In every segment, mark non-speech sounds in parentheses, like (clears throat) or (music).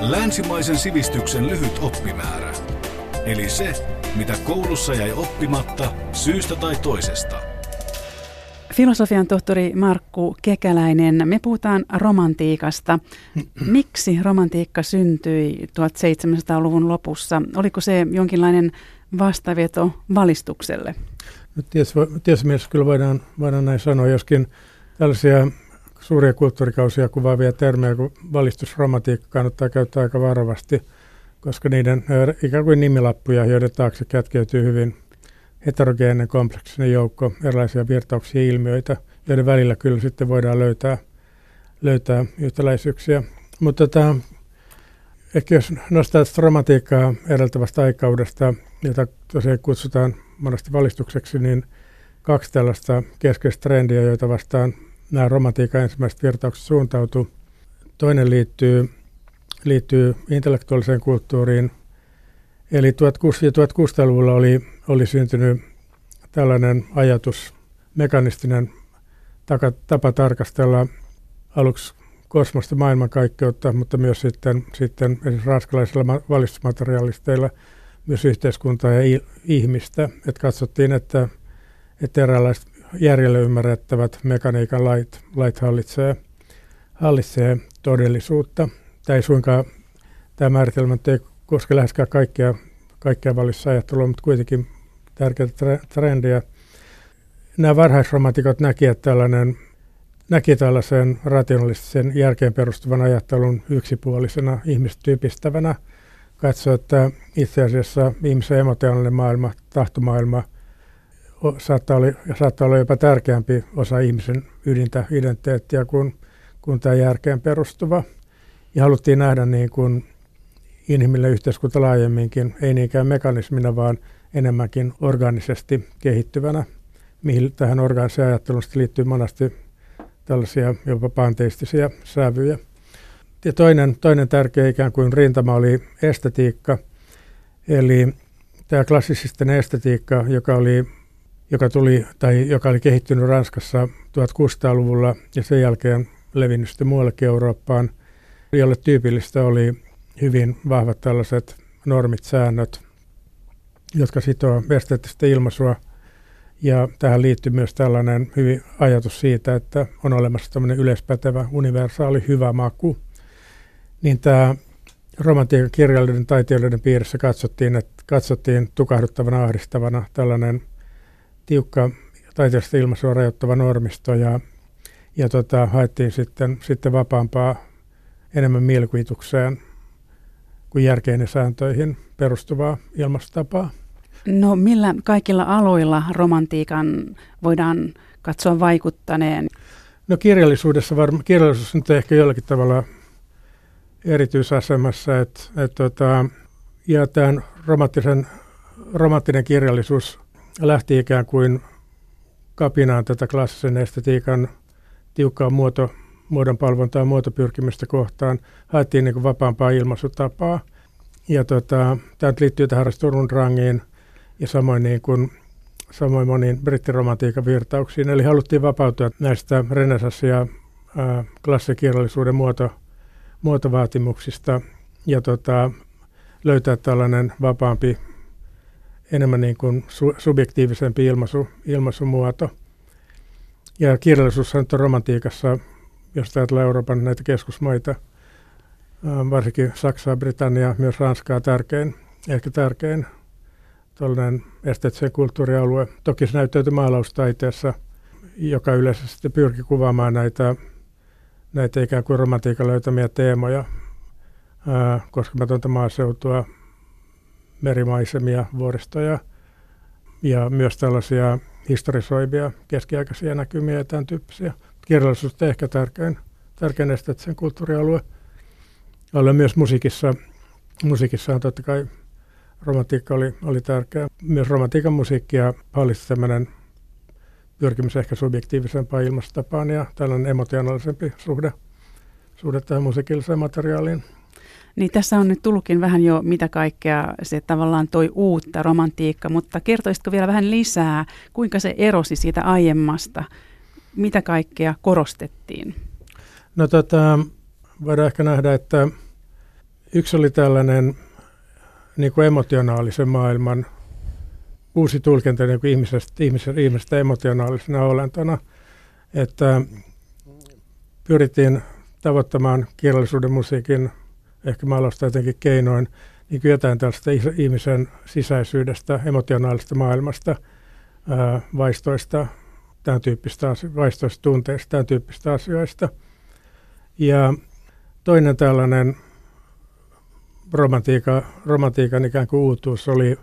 Länsimaisen sivistyksen lyhyt oppimäärä. Eli se, mitä koulussa jäi oppimatta syystä tai toisesta. Filosofian tohtori Markku Kekäläinen, me puhutaan romantiikasta. Miksi romantiikka syntyi 1700-luvun lopussa? Oliko se jonkinlainen vastaveto valistukselle? No, tietysti mielessä kyllä voidaan, voidaan näin sanoa, joskin tällaisia suuria kulttuurikausia kuvaavia termejä kuin valistusromantiikka kannattaa käyttää aika varovasti, koska niiden ikään kuin nimilappuja, joiden taakse kätkeytyy hyvin heterogeeninen kompleksinen joukko erilaisia virtauksia ilmiöitä, joiden välillä kyllä sitten voidaan löytää, löytää yhtäläisyyksiä. Mutta tämä, ehkä jos nostaa romantiikkaa edeltävästä aikaudesta, jota tosiaan kutsutaan monesti valistukseksi, niin kaksi tällaista keskeistä trendiä, joita vastaan nämä romantiikan ensimmäiset virtaukset suuntautuu. Toinen liittyy, liittyy intellektuaaliseen kulttuuriin. Eli 1600-luvulla oli, oli syntynyt tällainen ajatus, mekanistinen tapa tarkastella aluksi kosmosta maailmankaikkeutta, mutta myös sitten, sitten ranskalaisilla valistusmateriaalisteilla myös yhteiskuntaa ja ihmistä. Et katsottiin, että, että eräänlaiset järjelle ymmärrettävät mekaniikan lait, lait hallitsee, hallitsee todellisuutta. Tämä ei suinkaan, tämä määritelmä ei koske läheskään kaikkia, kaikkia vallissa ajattelua, mutta kuitenkin tärkeitä trendiä. Nämä varhaisromantikot näki, että tällainen, näki tällaisen rationalistisen järkeen perustuvan ajattelun yksipuolisena ihmistyypistävänä. Katsoi, että itse asiassa ihmisen emotionaalinen maailma, tahtomaailma – saattaa olla, saattaa olla jopa tärkeämpi osa ihmisen ydintä identiteettiä kuin, kuin tämä järkeen perustuva. Ja haluttiin nähdä niin kuin inhimillinen yhteiskunta laajemminkin, ei niinkään mekanismina, vaan enemmänkin organisesti kehittyvänä, mihin tähän organiseen ajatteluun liittyy monesti tällaisia jopa panteistisia sävyjä. Ja toinen, toinen tärkeä ikään kuin rintama oli estetiikka, eli tämä klassisisten estetiikka, joka oli joka, tuli, tai joka oli kehittynyt Ranskassa 1600-luvulla ja sen jälkeen levinnyt sitten muuallekin Eurooppaan, jolle tyypillistä oli hyvin vahvat tällaiset normit, säännöt, jotka sitoo esteettistä ilmaisua. Ja tähän liittyy myös tällainen hyvin ajatus siitä, että on olemassa tämmöinen yleispätevä, universaali, hyvä maku. Niin tämä romantiikan kirjailijoiden taiteilijoiden piirissä katsottiin, että katsottiin tukahduttavana, ahdistavana tällainen tiukka taiteellista ilmaisua rajoittava normisto ja, ja tota, haettiin sitten, sitten vapaampaa enemmän mielikuvitukseen kuin järkeen ja sääntöihin perustuvaa ilmastotapaa. No millä kaikilla aloilla romantiikan voidaan katsoa vaikuttaneen? No kirjallisuudessa varmaan, kirjallisuus on ehkä jollakin tavalla erityisasemassa, että, että tota, ja tämän romanttisen, romanttinen kirjallisuus lähti ikään kuin kapinaan tätä klassisen estetiikan tiukkaa muoto, muodon palvontaa muotopyrkimystä kohtaan. Haettiin niin vapaampaa ilmaisutapaa. Ja tota, tämä liittyy tähän Turun rangiin ja samoin, niin kuin, samoin moniin brittiromantiikan virtauksiin. Eli haluttiin vapautua näistä renesanssi- ja klassikirjallisuuden muoto, muotovaatimuksista ja tota, löytää tällainen vapaampi enemmän niin kuin su- subjektiivisempi ilmaisu, ilmaisumuoto. Ja kirjallisuus on romantiikassa, jos ajatellaan Euroopan näitä keskusmaita, varsinkin Saksaa, Britannia, myös Ranskaa tärkein, ehkä tärkein tällainen esteettisen kulttuurialue. Toki se näyttäytyy maalaustaiteessa, joka yleisesti pyrki kuvaamaan näitä, näitä ikään kuin romantiikan löytämiä teemoja, koskematonta maaseutua, merimaisemia, vuoristoja ja myös tällaisia historisoivia keskiaikaisia näkymiä ja tämän tyyppisiä. Kirjallisuus on ehkä tärkein, tärkein esteettisen kulttuurialue. Olen myös musiikissa, musiikissa on totta kai romantiikka oli, oli tärkeä. Myös romantiikan musiikkia hallitsi tämmöinen pyrkimys ehkä subjektiivisempaan ilmastotapaan ja tällainen emotionaalisempi suhde, suhde tähän musiikilliseen materiaaliin. Niin tässä on nyt tullutkin vähän jo mitä kaikkea se tavallaan toi uutta romantiikka, mutta kertoisitko vielä vähän lisää, kuinka se erosi siitä aiemmasta? Mitä kaikkea korostettiin? No tota, voidaan ehkä nähdä, että yksi oli tällainen niin kuin emotionaalisen maailman uusi tulkinta niin kuin ihmisestä, ihmisestä, ihmisestä emotionaalisena olentona, että pyrittiin tavoittamaan kirjallisuuden, musiikin, ehkä maalausta jotenkin keinoin, niin jotain tällaista ihmisen sisäisyydestä, emotionaalista maailmasta, ää, vaistoista, tämän tyyppistä vaistoista tunteista, tämän tyyppistä asioista. Ja toinen tällainen romantiika, romantiikan ikään kuin uutuus oli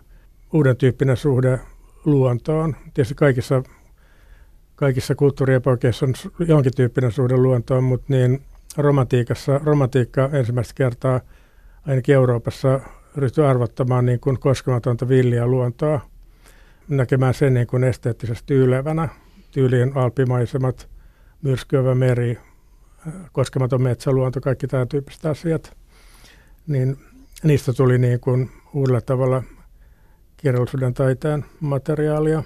uuden tyyppinen suhde luontoon. Tietysti kaikissa, kaikissa kulttuuriepoikeissa on jonkin tyyppinen suhde luontoon, mutta niin romantiikassa, romantiikka ensimmäistä kertaa ainakin Euroopassa ryhtyi arvottamaan niin kuin koskematonta villiä luontoa, näkemään sen niin kuin esteettisesti ylevänä. Tyyliin alpimaisemat, myrskyövä meri, koskematon metsäluonto, kaikki tämä tyyppiset asiat. Niin niistä tuli niin kuin uudella tavalla kirjallisuuden taiteen materiaalia.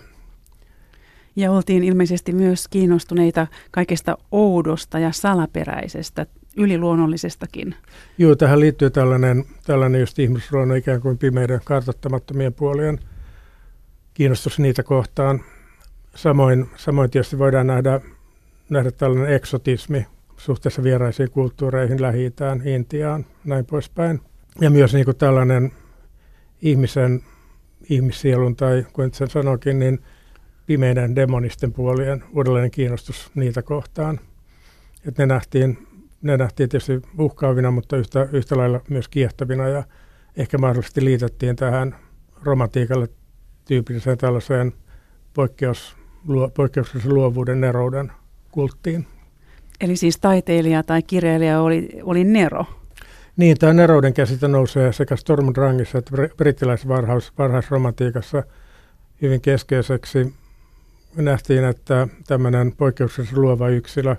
Ja oltiin ilmeisesti myös kiinnostuneita kaikesta oudosta ja salaperäisestä, yliluonnollisestakin. Joo, tähän liittyy tällainen, tällainen just ihmisluonnon ikään kuin pimeiden kartoittamattomien puolien kiinnostus niitä kohtaan. Samoin, samoin tietysti voidaan nähdä, nähdä tällainen eksotismi suhteessa vieraisiin kulttuureihin, lähi Intiaan, näin poispäin. Ja myös niin kuin tällainen ihmisen, ihmissielun tai kuin sen sanoikin, niin pimeiden demonisten puolien uudelleen kiinnostus niitä kohtaan. Että ne nähtiin, ne nähtiin tietysti uhkaavina, mutta yhtä, yhtä lailla myös kiehtovina ja ehkä mahdollisesti liitettiin tähän romantiikalle tyypilliseen tällaiseen poikkeus, luo, poikkeuksellisen luovuuden nerouden kulttiin. Eli siis taiteilija tai kirjailija oli, oli Nero? Niin, tämä nerouden käsite nousee sekä Storm Drangissa että brittiläisessä varhaisromantiikassa hyvin keskeiseksi. Nähtiin, että tämmöinen poikkeuksellisen luova yksilö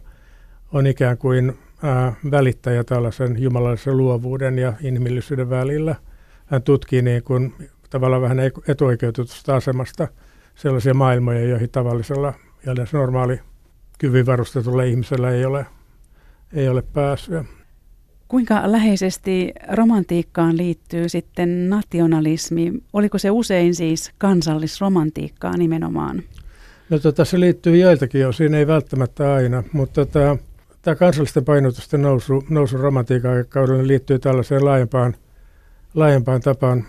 on ikään kuin ää, välittäjä tällaisen jumalallisen luovuuden ja inhimillisyyden välillä. Hän tutkii niin kuin, tavallaan vähän etuoikeutetusta asemasta sellaisia maailmoja, joihin tavallisella ja normaali kyvyn varustetulla ihmisellä ei ole, ei ole pääsyä. Kuinka läheisesti romantiikkaan liittyy sitten nationalismi? Oliko se usein siis kansallisromantiikkaa nimenomaan? No tota, se liittyy joiltakin osin, ei välttämättä aina, mutta tota, tämä kansallisten painotusten nousu, nousu romantiikan kaudella liittyy tällaiseen laajempaan, laajempaan tapaan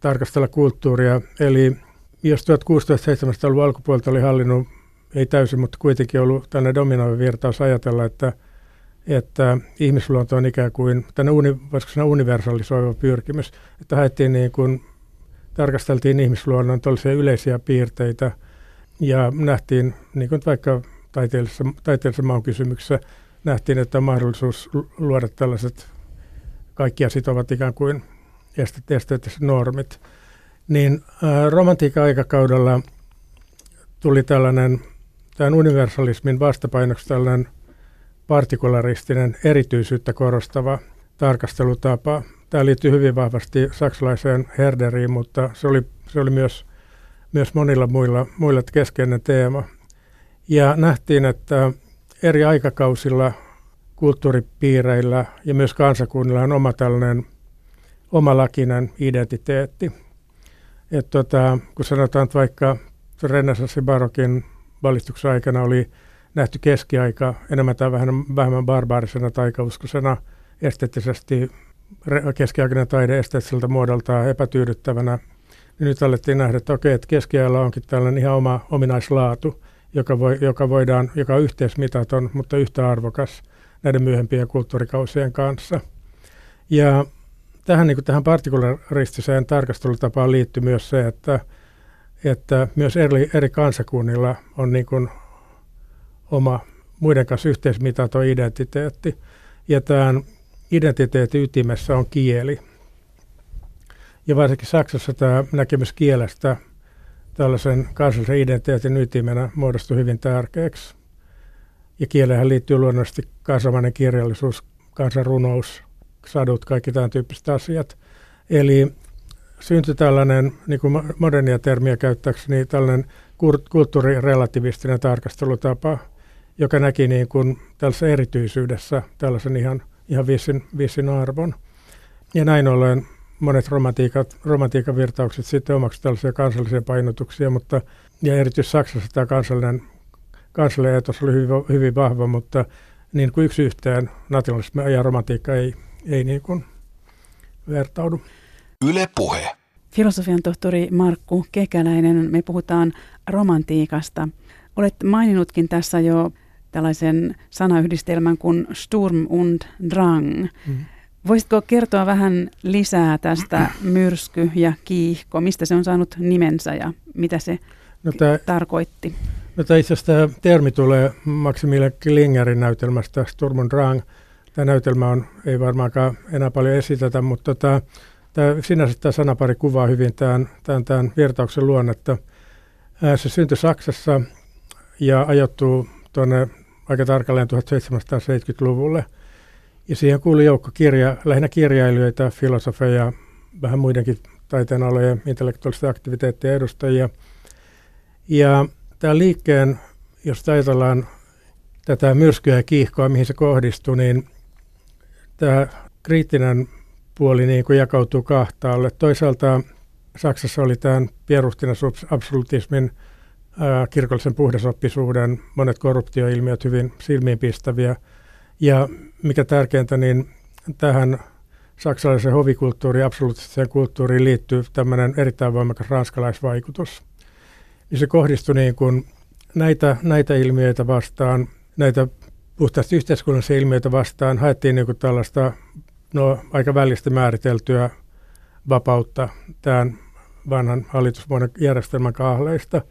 tarkastella kulttuuria. Eli jos 1600-1700-luvun alkupuolta oli hallinnut, ei täysin, mutta kuitenkin ollut tällainen dominoiva virtaus ajatella, että – että ihmisluonto on ikään kuin tänne uni, sanoa universalisoiva pyrkimys, että haettiin niin kuin, tarkasteltiin ihmisluonnon yleisiä piirteitä ja nähtiin, niin kuin vaikka taiteellisessa, taiteellisessa maun kysymyksessä, nähtiin, että on mahdollisuus luoda tällaiset kaikkia sitovat ikään kuin esteettiset normit. Niin ää, romantiikan aikakaudella tuli tällainen, tämän universalismin vastapainoksi tällainen partikularistinen erityisyyttä korostava tarkastelutapa. Tämä liittyy hyvin vahvasti saksalaiseen Herderiin, mutta se oli, se oli myös, myös monilla muilla, muilla keskeinen teema. Ja nähtiin, että eri aikakausilla kulttuuripiireillä ja myös kansakunnilla on oma tällainen omalakinen identiteetti. Et tota, kun sanotaan, että vaikka renessanssi barokin valistuksen aikana oli nähty keskiaika enemmän tai vähemmän, vähemmän barbaarisena taikauskoisena, esteettisesti keskiaikainen taide esteettiseltä muodoltaan epätyydyttävänä. Niin nyt alettiin nähdä, että okei, että keskiajalla onkin tällainen ihan oma ominaislaatu, joka, voi, joka, voidaan, joka on yhteismitaton, mutta yhtä arvokas näiden myöhempien kulttuurikausien kanssa. Ja tähän, niin tähän partikularistiseen tarkastelutapaan liittyy myös se, että, että myös eri, eri kansakunnilla on niin kuin oma muiden kanssa yhteismitaton identiteetti. Ja tämän identiteetin ytimessä on kieli. Ja varsinkin Saksassa tämä näkemys kielestä tällaisen kansallisen identiteetin ytimenä muodostui hyvin tärkeäksi. Ja kieleenhän liittyy luonnollisesti kansainvälinen kirjallisuus, kansanrunous, sadut, kaikki tämän tyyppiset asiat. Eli syntyi tällainen, niin kuin modernia termiä käyttääkseni, tällainen kulttuurirelativistinen tarkastelutapa, joka näki niin kuin tällaisessa erityisyydessä tällaisen ihan, ihan vissin, vissin arvon. ja näin ollen monet romantiikan virtaukset sitten omaksi tällaisia kansallisia painotuksia, mutta ja erityisesti Saksassa tämä kansallinen, kansallinen etos oli hyvin, hyvin vahva, mutta niin kuin yksi yhteen nationalismi ja romantiikka ei, ei niin kuin vertaudu. Yle Puhe. Filosofian tohtori Markku Kekäläinen, me puhutaan romantiikasta. Olet maininnutkin tässä jo tällaisen sanayhdistelmän kuin Sturm und Drang. Mm. Voisitko kertoa vähän lisää tästä (clears throat) myrsky ja kiihko, mistä se on saanut nimensä ja mitä se no tämä, tarkoitti? No tämä itse asiassa tämä termi tulee Maximilian Klingerin näytelmästä Sturm und Drang. Tämä näytelmä on, ei varmaankaan enää paljon esitetä, mutta tämä, tämä, sinänsä tämä sanapari kuvaa hyvin tämän, tämän, tämän virtauksen luonnetta. Se syntyi Saksassa ja ajoittuu tuonne aika tarkalleen 1770-luvulle. Ja siihen kuului joukko kirja, lähinnä kirjailijoita, filosofeja, vähän muidenkin taiteen alojen intellektuaalisten aktiviteettien edustajia. Ja tämä liikkeen, jos ajatellaan tätä myrskyä ja kiihkoa, mihin se kohdistui, niin tämä kriittinen puoli niin kuin jakautuu kahtaalle. Toisaalta Saksassa oli tämän pierustina absolutismin kirkollisen puhdasoppisuuden, monet korruptioilmiöt hyvin silmiinpistäviä. Ja mikä tärkeintä, niin tähän saksalaisen hovikulttuuriin, absoluuttiseen kulttuuriin liittyy tämmöinen erittäin voimakas ranskalaisvaikutus. Niin se kohdistui niin kuin näitä, näitä ilmiöitä vastaan, näitä puhtaasti yhteiskunnallisia ilmiöitä vastaan, haettiin niin kuin tällaista no, aika välistä määriteltyä vapautta tämän vanhan hallitusmuodon järjestelmän kahleista –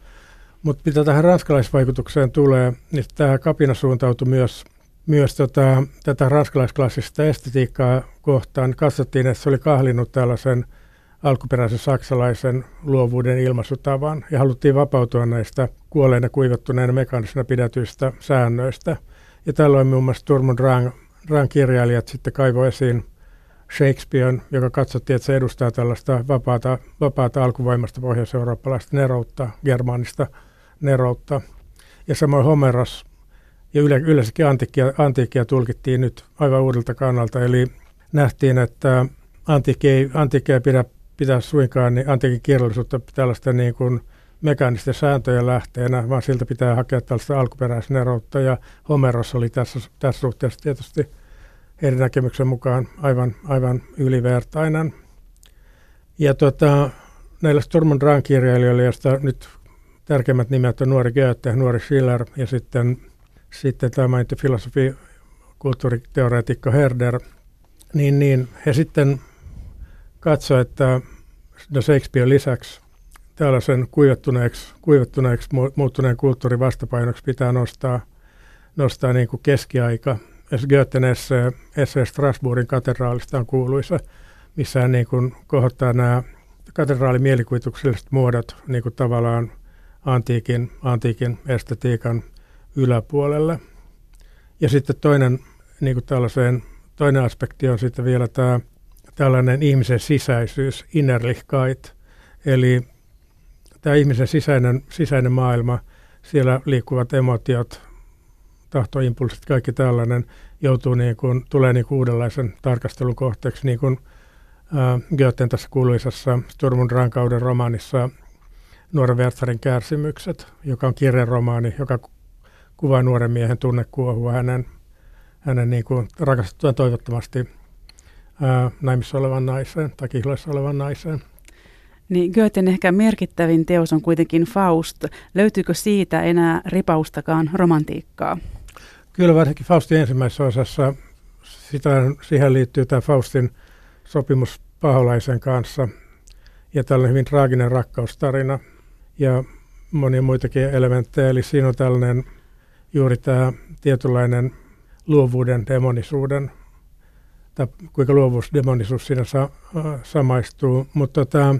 mutta mitä tähän ranskalaisvaikutukseen tulee, niin tämä kapina suuntautui myös, myös tota, tätä ranskalaisklassista estetiikkaa kohtaan. Katsottiin, että se oli kahlinut tällaisen alkuperäisen saksalaisen luovuuden ilmaisutavan ja haluttiin vapautua näistä kuolleina kuivattuneina mekaanisena pidätyistä säännöistä. Ja tällöin muun muassa Turmund Rang, Rang kirjailijat sitten kaivoi esiin Shakespearen, joka katsottiin, että se edustaa tällaista vapaata, vapaata alkuvoimasta pohjois-eurooppalaista neroutta, germaanista neroutta. Ja samoin Homeros ja yle, yleensäkin antiikkia, antiikkia tulkittiin nyt aivan uudelta kannalta. Eli nähtiin, että antiikki ei, antiikki ei pidä pitää suinkaan niin antiikin kirjallisuutta tällaista niin kuin mekaanisten sääntöjen lähteenä, vaan siltä pitää hakea tällaista alkuperäisneroutta. Ja Homeros oli tässä, tässä suhteessa tietysti heidän näkemyksen mukaan aivan, aivan ylivertainen. Ja tota, näillä Sturm kirjailijoilla, joista nyt tärkeimmät nimet on nuori Goethe, nuori Schiller ja sitten, sitten tämä mainittu filosofi, kulttuuriteoreetikko Herder, niin, niin he sitten katsoivat, että no Shakespeare lisäksi tällaisen kuivattuneeksi, kuivattuneeksi muuttuneen kulttuurin vastapainoksi pitää nostaa, nostaa niin kuin keskiaika. Goethen esse, esse Strasbourgin katedraalista on kuuluisa, missä hän niin kuin kohottaa nämä katedraalimielikuvituksiselliset muodot niin kuin tavallaan antiikin, antiikin estetiikan yläpuolelle. Ja sitten toinen, niin kuin tällaiseen, toinen aspekti on sitten vielä tämä tällainen ihmisen sisäisyys, innerlichkeit, eli tämä ihmisen sisäinen, sisäinen maailma, siellä liikkuvat emotiot, tahtoimpulssit, kaikki tällainen joutuu niin kuin, tulee niin kuin uudenlaisen tarkastelun kohteeksi, niin kuin Goethen tässä kuuluisassa Sturmun rankauden romaanissa Nuoren Wertherin kärsimykset, joka on kirjaromaani, joka kuvaa nuoren miehen tunnekuohua hänen, hänen niin kuin rakastettuaan toivottomasti ää, naimissa olevan naiseen tai kihloissa olevan naiseen. Niin Goethen ehkä merkittävin teos on kuitenkin Faust. Löytyykö siitä enää ripaustakaan romantiikkaa? Kyllä varsinkin Faustin ensimmäisessä osassa sitä, siihen liittyy tämä Faustin sopimus paholaisen kanssa ja tällainen hyvin traaginen rakkaustarina – ja monia muitakin elementtejä. Eli siinä on tällainen juuri tämä tietynlainen luovuuden demonisuuden, tai kuinka luovuus, demonisuus siinä sa, samaistuu. Mutta tota,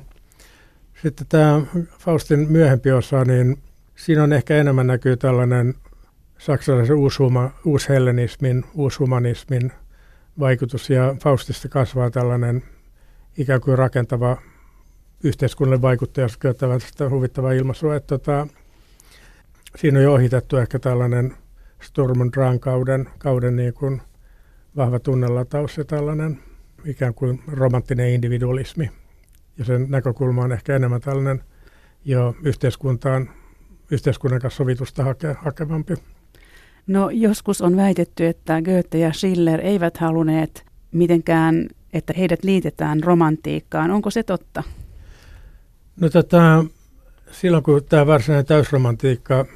sitten tämä Faustin myöhempi osa, niin siinä on ehkä enemmän näkyy tällainen saksalaisen uushuma, uushellenismin, uushumanismin vaikutus, ja Faustista kasvaa tällainen ikään kuin rakentava yhteiskunnalle vaikuttaja, käyttävät sitä huvittavaa ilmaisua. Että tota, siinä on jo ohitettu ehkä tällainen Storm and Run kauden, kauden niin kuin vahva tunnelataus ja tällainen. ikään kuin romanttinen individualismi. Ja sen näkökulma on ehkä enemmän tällainen jo yhteiskuntaan, yhteiskunnan kanssa sovitusta hake, hakevampi. No joskus on väitetty, että Goethe ja Schiller eivät halunneet mitenkään, että heidät liitetään romantiikkaan. Onko se totta? No tota, silloin kun tämä varsinainen täysromantiikka,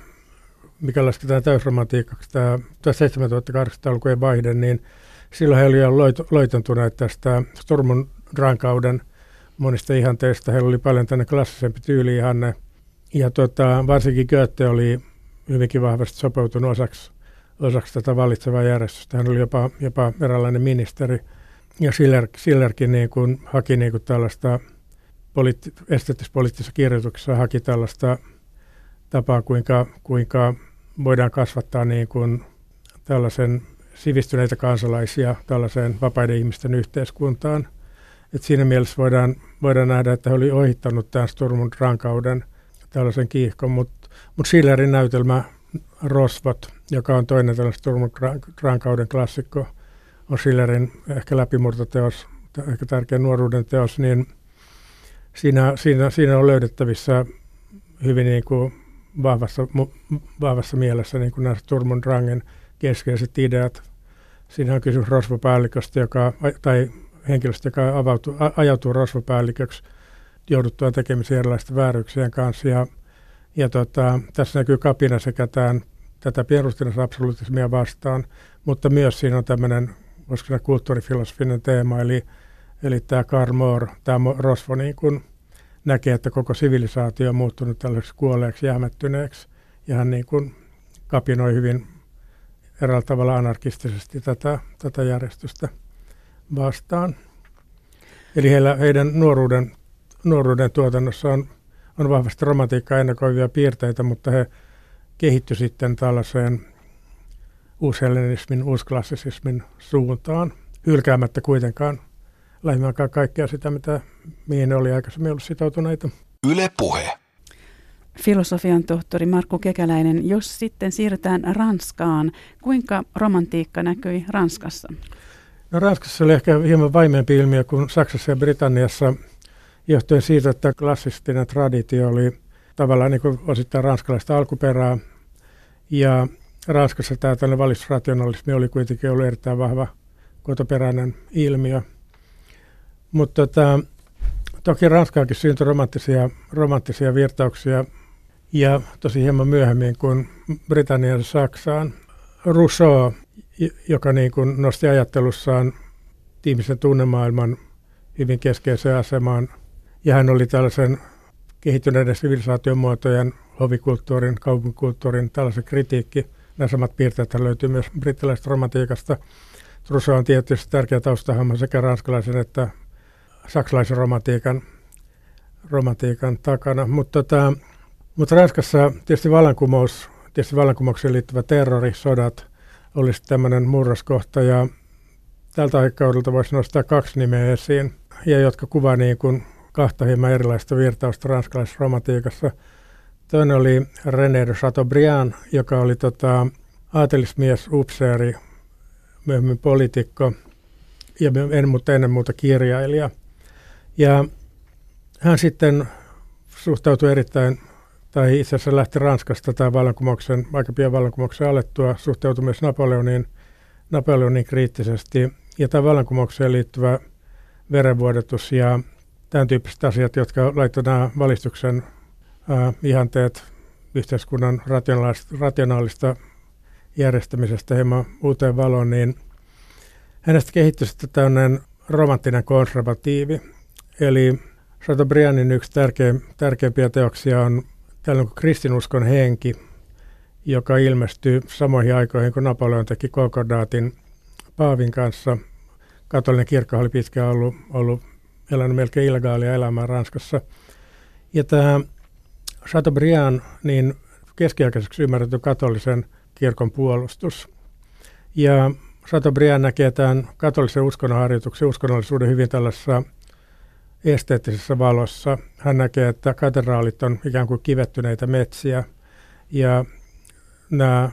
mikä lasketaan täysromantiikaksi, tämä 7800-lukujen vaihde, niin silloin he olivat loitontuneet tästä Stormun Drankauden monista ihanteista. Heillä oli paljon tänne klassisempi tyyli ihanne. Ja tota, varsinkin Goethe oli hyvinkin vahvasti sopeutunut osaksi, osaksi tätä vallitsevaa järjestystä. Hän oli jopa, jopa eräänlainen ministeri. Ja Schiller, Schillerkin niin kuin haki niin kuin tällaista poliitti, esteettis-poliittisessa kirjoituksessa haki tällaista tapaa, kuinka, kuinka voidaan kasvattaa niin kuin tällaisen sivistyneitä kansalaisia tällaiseen vapaiden ihmisten yhteiskuntaan. Et siinä mielessä voidaan, voidaan nähdä, että he oli ohittanut tämän Sturmund rankauden tällaisen kiihkon, mutta mut Schillerin näytelmä Rosvot, joka on toinen tällainen Sturmund rankauden klassikko, on Schillerin ehkä läpimurtoteos, ehkä tärkeä nuoruuden teos, niin – siinä, siinä, siinä on löydettävissä hyvin niin kuin vahvassa, vahvassa mielessä niin kuin nämä Turmund Rangen keskeiset ideat. Siinä on kysymys rosvopäälliköstä, joka, tai henkilöstä, joka avautuu, ajautuu rosvopäälliköksi jouduttua tekemisiin erilaisten vääryyksien kanssa. Ja, ja tota, tässä näkyy kapina sekä tämän, tätä absoluutismia vastaan, mutta myös siinä on tämmöinen, voisiko kulttuurifilosofinen teema, eli Eli tämä Karl Moore, tämä Rosvo niin kuin näkee, että koko sivilisaatio on muuttunut tällaiseksi kuolleeksi, jäämättyneeksi. Ja hän niin kuin kapinoi hyvin eräällä tavalla anarkistisesti tätä, tätä järjestystä vastaan. Eli heillä, heidän nuoruuden, nuoruuden tuotannossa on, on vahvasti romantiikkaa ennakoivia piirteitä, mutta he kehittyivät sitten tällaiseen uushellenismin, uusklassisismin suuntaan, hylkäämättä kuitenkaan – lähimmälkään kaikkea sitä, mitä, mihin ne oli aikaisemmin ollut sitoutuneita. Yle Puhe. Filosofian tohtori Markku Kekäläinen, jos sitten siirrytään Ranskaan, kuinka romantiikka näkyi Ranskassa? No Ranskassa oli ehkä hieman vaimeampi ilmiö kuin Saksassa ja Britanniassa, johtuen siitä, että klassistinen traditio oli tavallaan niin kuin osittain ranskalaista alkuperää. Ja Ranskassa tämä tällainen valistusrationalismi oli kuitenkin ollut erittäin vahva kotoperäinen ilmiö – mutta tota, toki Ranskaakin syntyi romanttisia, romanttisia virtauksia ja tosi hieman myöhemmin kuin Britannian Saksaan. Rousseau, joka niin kuin nosti ajattelussaan ihmisen tunnemaailman hyvin keskeiseen asemaan, ja hän oli tällaisen kehittyneiden sivilisaation muotojen, hovikulttuurin, kaupunkikulttuurin, tällaisen kritiikki. Nämä samat piirteet löytyy myös brittiläisestä romantiikasta. Rousseau on tietysti tärkeä taustahahmo sekä ranskalaisen että saksalaisen romantiikan, romantiikan takana. Mutta tota, mutta Ranskassa tietysti vallankumous, tietysti vallankumoukseen liittyvä terrori, sodat olisi tämmöinen murroskohta ja tältä aikakaudelta voisi nostaa kaksi nimeä esiin, ja jotka kuvaa niin kuin kahta hieman erilaista virtausta ranskalaisessa romantiikassa. Toinen oli René de Chateaubriand, joka oli tota, aatelismies, upseeri, myöhemmin poliitikko ja en, mutta ennen muuta kirjailija – ja hän sitten suhtautui erittäin, tai itse asiassa lähti Ranskasta tai vallankumouksen, aika pian vallankumouksen alettua, suhtautui myös Napoleonin, Napoleonin kriittisesti. Ja tämä vallankumoukseen liittyvä verenvuodatus ja tämän tyyppiset asiat, jotka laittavat nämä valistuksen äh, ihanteet yhteiskunnan rationaalista, rationaalista järjestämisestä hieman uuteen valoon, niin hänestä kehittyi sitten tämmöinen romanttinen konservatiivi, Eli Chateaubriandin yksi tärkeä, tärkeimpiä teoksia on tällainen kuin kristinuskon henki, joka ilmestyy samoihin aikoihin, kun Napoleon teki Konkordaatin Paavin kanssa. Katolinen kirkko oli pitkään ollut, ollut elänyt melkein illegaalia elämää Ranskassa. Ja tämä Chateaubriand, niin keskiaikaiseksi ymmärretty katolisen kirkon puolustus. Ja Chateaubriand näkee tämän katolisen uskonnonharjoituksen, uskonnollisuuden hyvin tällaisessa esteettisessä valossa. Hän näkee, että katedraalit on ikään kuin kivettyneitä metsiä ja nämä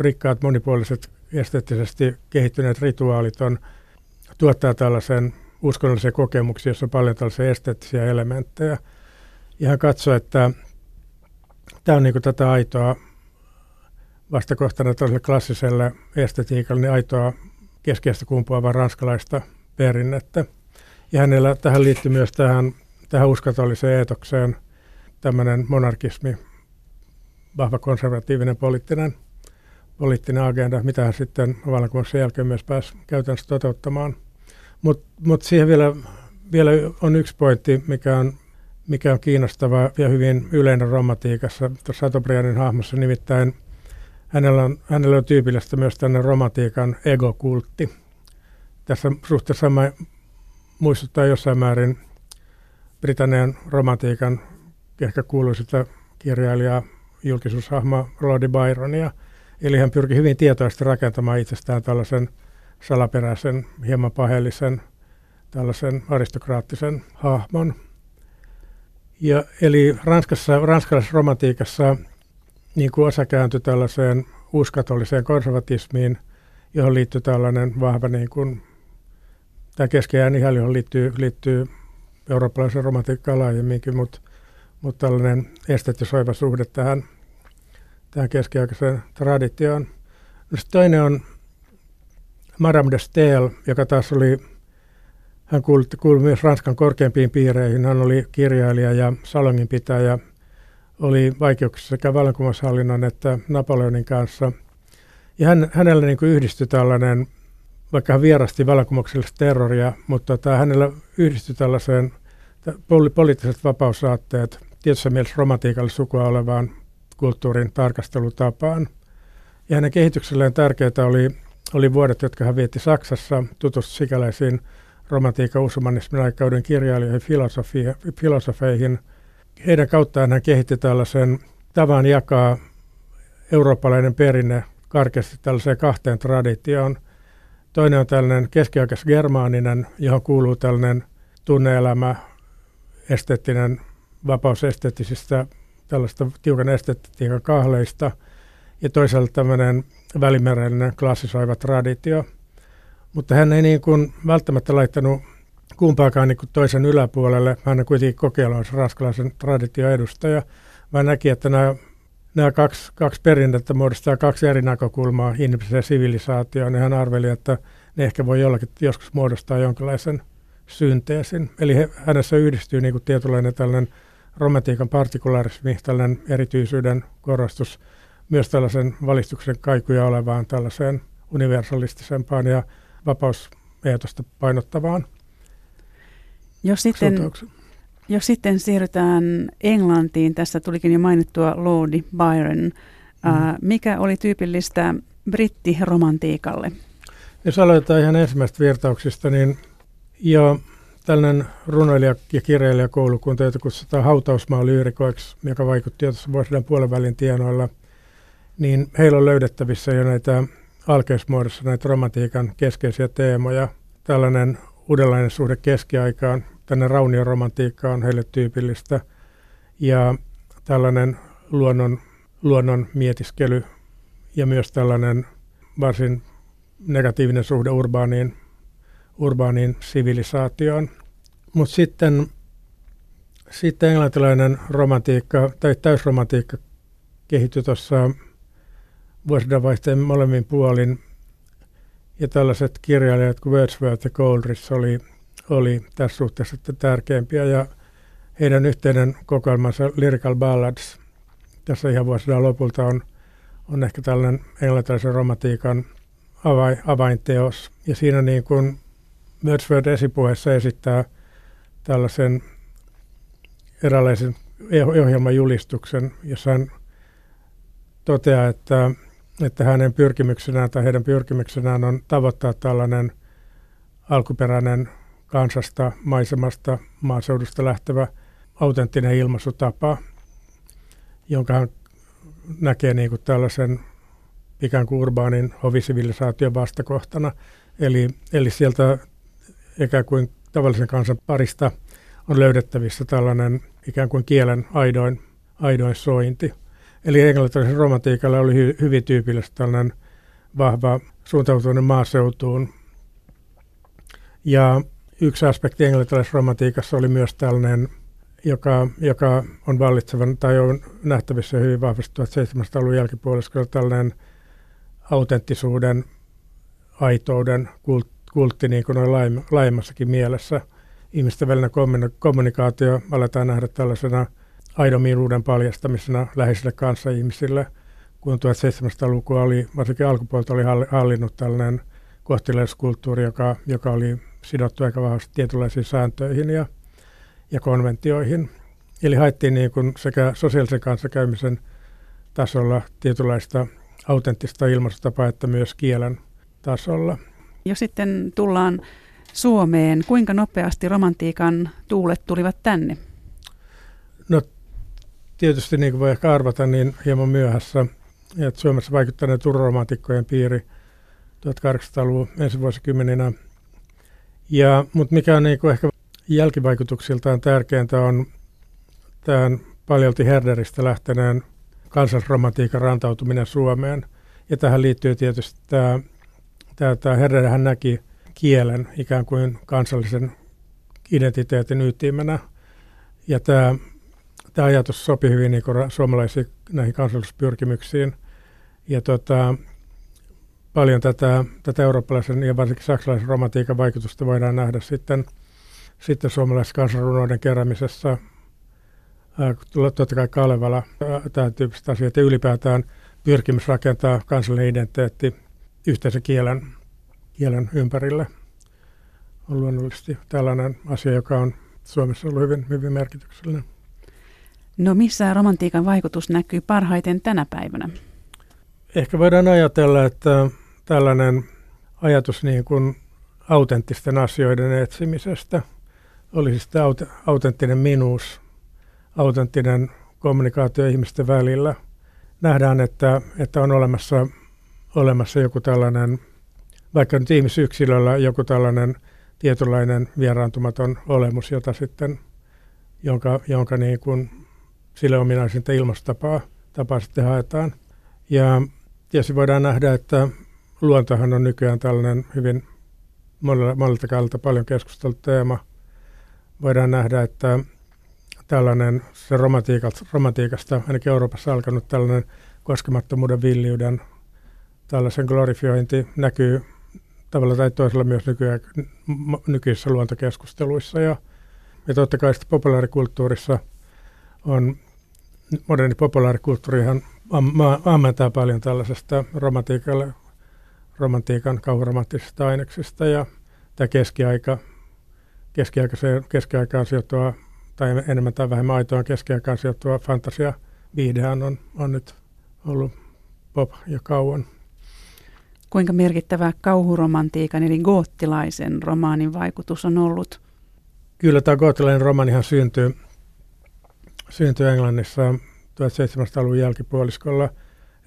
rikkaat monipuoliset esteettisesti kehittyneet rituaalit on, tuottaa tällaisen uskonnollisia kokemuksia, joissa on paljon tällaisia esteettisiä elementtejä. Ja hän katsoi, että tämä on niin tätä aitoa vastakohtana tällaiselle klassiselle estetiikalle, niin aitoa keskeistä kumpuavaa ranskalaista perinnettä. Ja hänellä tähän liittyy myös tähän, tähän uskotolliseen eetokseen tämmöinen monarkismi, vahva konservatiivinen poliittinen, poliittinen agenda, mitä hän sitten vallankumouksen jälkeen myös pääsi käytännössä toteuttamaan. Mutta mut siihen vielä, vielä on yksi pointti, mikä on, mikä on kiinnostava ja hyvin yleinen romantiikassa tuossa Chateaubriandin hahmossa, nimittäin hänellä on, hänellä on tyypillistä myös tänne romantiikan egokultti. Tässä suhteessa muistuttaa jossain määrin Britannian romantiikan ehkä kuuluisilta kirjailijaa julkisuushahmoa Lordi Byronia. Eli hän pyrki hyvin tietoisesti rakentamaan itsestään tällaisen salaperäisen, hieman paheellisen, tällaisen aristokraattisen hahmon. Ja, eli Ranskassa, ranskalaisessa romantiikassa niin kuin osa kääntyi tällaiseen uskatolliseen konservatismiin, johon liittyy tällainen vahva niin kuin, tämä keskeään ihan, johon liittyy, liittyy eurooppalaisen romantiikkaan laajemminkin, mutta, mutta tällainen estetisoiva suhde tähän, tähän keskiaikaiseen traditioon. No toinen on Madame de Stael, joka taas oli, hän kuului, kuului myös Ranskan korkeimpiin piireihin. Hän oli kirjailija ja salonginpitäjä, oli vaikeuksissa sekä vallankumoushallinnon että Napoleonin kanssa. Ja hän, hänellä niin yhdistyi tällainen, vaikka hän vierasti vallankumouksellista terroria, mutta tota, hänellä yhdistyi tällaiseen poli- poliittiset vapausaatteet tietyssä mielessä romantiikalle sukua olevaan kulttuurin tarkastelutapaan. Ja hänen kehitykselleen tärkeää oli oli vuodet, jotka hän vietti Saksassa, tutustui sikäläisiin romantiikan uushumanismin aikauden kirjailijoihin, filosofeihin. Heidän kauttaan hän kehitti tällaisen tavan jakaa eurooppalainen perinne karkeasti tällaiseen kahteen traditioon. Toinen on tällainen keskiaikais germaaninen, johon kuuluu tällainen tunneelämä, esteettinen vapaus esteettisistä tällaista tiukan estetiikan kahleista – ja toisaalta tämmöinen välimerellinen klassisoiva traditio. Mutta hän ei niin kuin välttämättä laittanut kumpaakaan niin kuin toisen yläpuolelle. Hän on kuitenkin kokeillut raskalaisen tradition edustaja, vaan näki, että nämä, nämä kaksi, kaksi perinnettä muodostaa kaksi eri näkökulmaa ihmisen sivilisaatioon. Ja hän arveli, että ne ehkä voi jollakin joskus muodostaa jonkinlaisen synteesin. Eli he, hänessä yhdistyy niin kuin tietynlainen tällainen romantiikan partikularismi, tällainen erityisyyden korostus – myös tällaisen valistuksen kaikuja olevaan tällaiseen universalistisempaan ja vapauseetosta painottavaan jos sitten, jos sitten siirrytään Englantiin, tässä tulikin jo mainittua Lordi Byron. Mm. Mikä oli tyypillistä brittiromantiikalle? Jos aloitetaan ihan ensimmäistä virtauksista, niin jo tällainen runoilija- ja kirjailijakoulukunta, jota kutsutaan hautausmaa lyyrikoiksi, joka vaikutti jo tuossa vuosien puolen välin tienoilla – niin heillä on löydettävissä jo näitä alkeismuodossa näitä romantiikan keskeisiä teemoja. Tällainen uudenlainen suhde keskiaikaan, tänne raunioromantiikka on heille tyypillistä. Ja tällainen luonnon, luonnon mietiskely ja myös tällainen varsin negatiivinen suhde urbaaniin, urbaaniin sivilisaatioon. Mutta sitten, sitten englantilainen romantiikka tai täysromantiikka kehittyi tuossa vuosidenvaihteen molemmin puolin. Ja tällaiset kirjailijat kuin Wordsworth ja Coleridge oli, oli tässä suhteessa tärkeimpiä. Ja heidän yhteinen kokoelmansa Lyrical Ballads tässä ihan vuosina lopulta on, on ehkä tällainen englantilaisen romantiikan avain, avainteos. Ja siinä niin kuin Wordsworth esipuheessa esittää tällaisen eräänlaisen ohjelmajulistuksen, jossa hän toteaa, että että hänen pyrkimyksenään tai heidän pyrkimyksenään on tavoittaa tällainen alkuperäinen kansasta, maisemasta, maaseudusta lähtevä autenttinen ilmaisutapa, jonka hän näkee niin kuin tällaisen ikään kuin urbaanin hovisivilisaation vastakohtana. Eli, eli sieltä ikään kuin tavallisen kansan parista on löydettävissä tällainen ikään kuin kielen aidoin, aidoin sointi – Eli englantilaisen romantiikalla oli hy, hyvin tyypillistä tällainen vahva suuntautuminen maaseutuun. Ja, yksi aspekti englantilaisessa romantiikassa oli myös tällainen, joka, joka on vallitsevan tai on nähtävissä hyvin vahvasti 1700-luvun jälkipuoliskolla tällainen autenttisuuden, aitouden kultti niin kuin on laajemmassakin mielessä. Ihmisten välinen kommunikaatio aletaan nähdä tällaisena aidomiruuden paljastamisena läheisille kanssaihmisille, kun 1700-lukua oli, varsinkin alkupuolta oli hallinnut tällainen kohteliaisuuskulttuuri, joka, joka oli sidottu aika vahvasti tietynlaisiin sääntöihin ja, ja konventioihin. Eli haettiin niin kuin sekä sosiaalisen kanssakäymisen tasolla tietynlaista autenttista ilmaistutapaa, että myös kielen tasolla. Ja sitten tullaan Suomeen. Kuinka nopeasti romantiikan tuulet tulivat tänne? No tietysti niin kuin voi ehkä arvata, niin hieman myöhässä. Että Suomessa vaikuttaneet turromantikkojen piiri 1800-luvun ensivuosikymmeninä. Ja, mutta mikä on niin kuin ehkä jälkivaikutuksiltaan tärkeintä on tämän paljolti Herderistä lähteneen kansallisromantiikan rantautuminen Suomeen. Ja tähän liittyy tietysti tämä, tämä, tämä Herder näki kielen ikään kuin kansallisen identiteetin ytimenä. Ja tämä, tämä ajatus sopi hyvin niin suomalaisiin näihin kansallispyrkimyksiin. Ja tota, paljon tätä, tätä eurooppalaisen ja varsinkin saksalaisen romantiikan vaikutusta voidaan nähdä sitten, sitten suomalaisen kansanrunoiden keräämisessä. Totta kai Kalevala, tämä tyyppiset asiat ja ylipäätään pyrkimys rakentaa kansallinen identiteetti yhteisen kielen, kielen ympärille on luonnollisesti tällainen asia, joka on Suomessa ollut hyvin, hyvin merkityksellinen. No missä romantiikan vaikutus näkyy parhaiten tänä päivänä? Ehkä voidaan ajatella, että tällainen ajatus niin kuin autenttisten asioiden etsimisestä olisi sitten aut- autenttinen minuus, autenttinen kommunikaatio ihmisten välillä. Nähdään, että, että on olemassa, olemassa joku tällainen, vaikka nyt ihmisyksilöllä joku tällainen tietynlainen vieraantumaton olemus, jota sitten, jonka, jonka niin kuin sille ominaisinta ilmastapaa tapaa sitten haetaan. Ja tietysti voidaan nähdä, että luontohan on nykyään tällainen hyvin monelta kannalta paljon keskusteltu teema. Voidaan nähdä, että tällainen se romantiikasta, ainakin Euroopassa alkanut tällainen koskemattomuuden villiyden tällaisen glorifiointi näkyy tavalla tai toisella myös nykyään, nykyisissä luontokeskusteluissa. Ja, ja totta kai sitten populaarikulttuurissa on, moderni populaarikulttuurihan ammentaa paljon tällaisesta romantiikalle romantiikan kauhuromanttisista aineksista ja tämä keskiaika, keskiaikaan sijoittuva tai enemmän tai vähemmän aitoa keskiaikaan sijoittuva fantasia viihdehän on, on nyt ollut pop jo kauan. Kuinka merkittävä kauhuromantiikan eli goottilaisen romaanin vaikutus on ollut? Kyllä tämä goottilainen romaanihan syntyi, syntyi Englannissa 1700-luvun jälkipuoliskolla.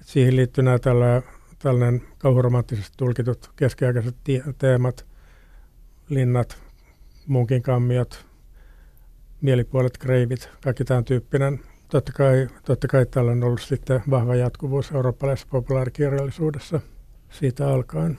siihen liittyy nämä tällä tällainen kauhuromanttisesti tulkitut keskiaikaiset teemat, linnat, munkin kammiot, mielipuolet, kreivit, kaikki tämän tyyppinen. Totta kai, totta kai tällä on ollut sitten vahva jatkuvuus eurooppalaisessa populaarikirjallisuudessa siitä alkaen.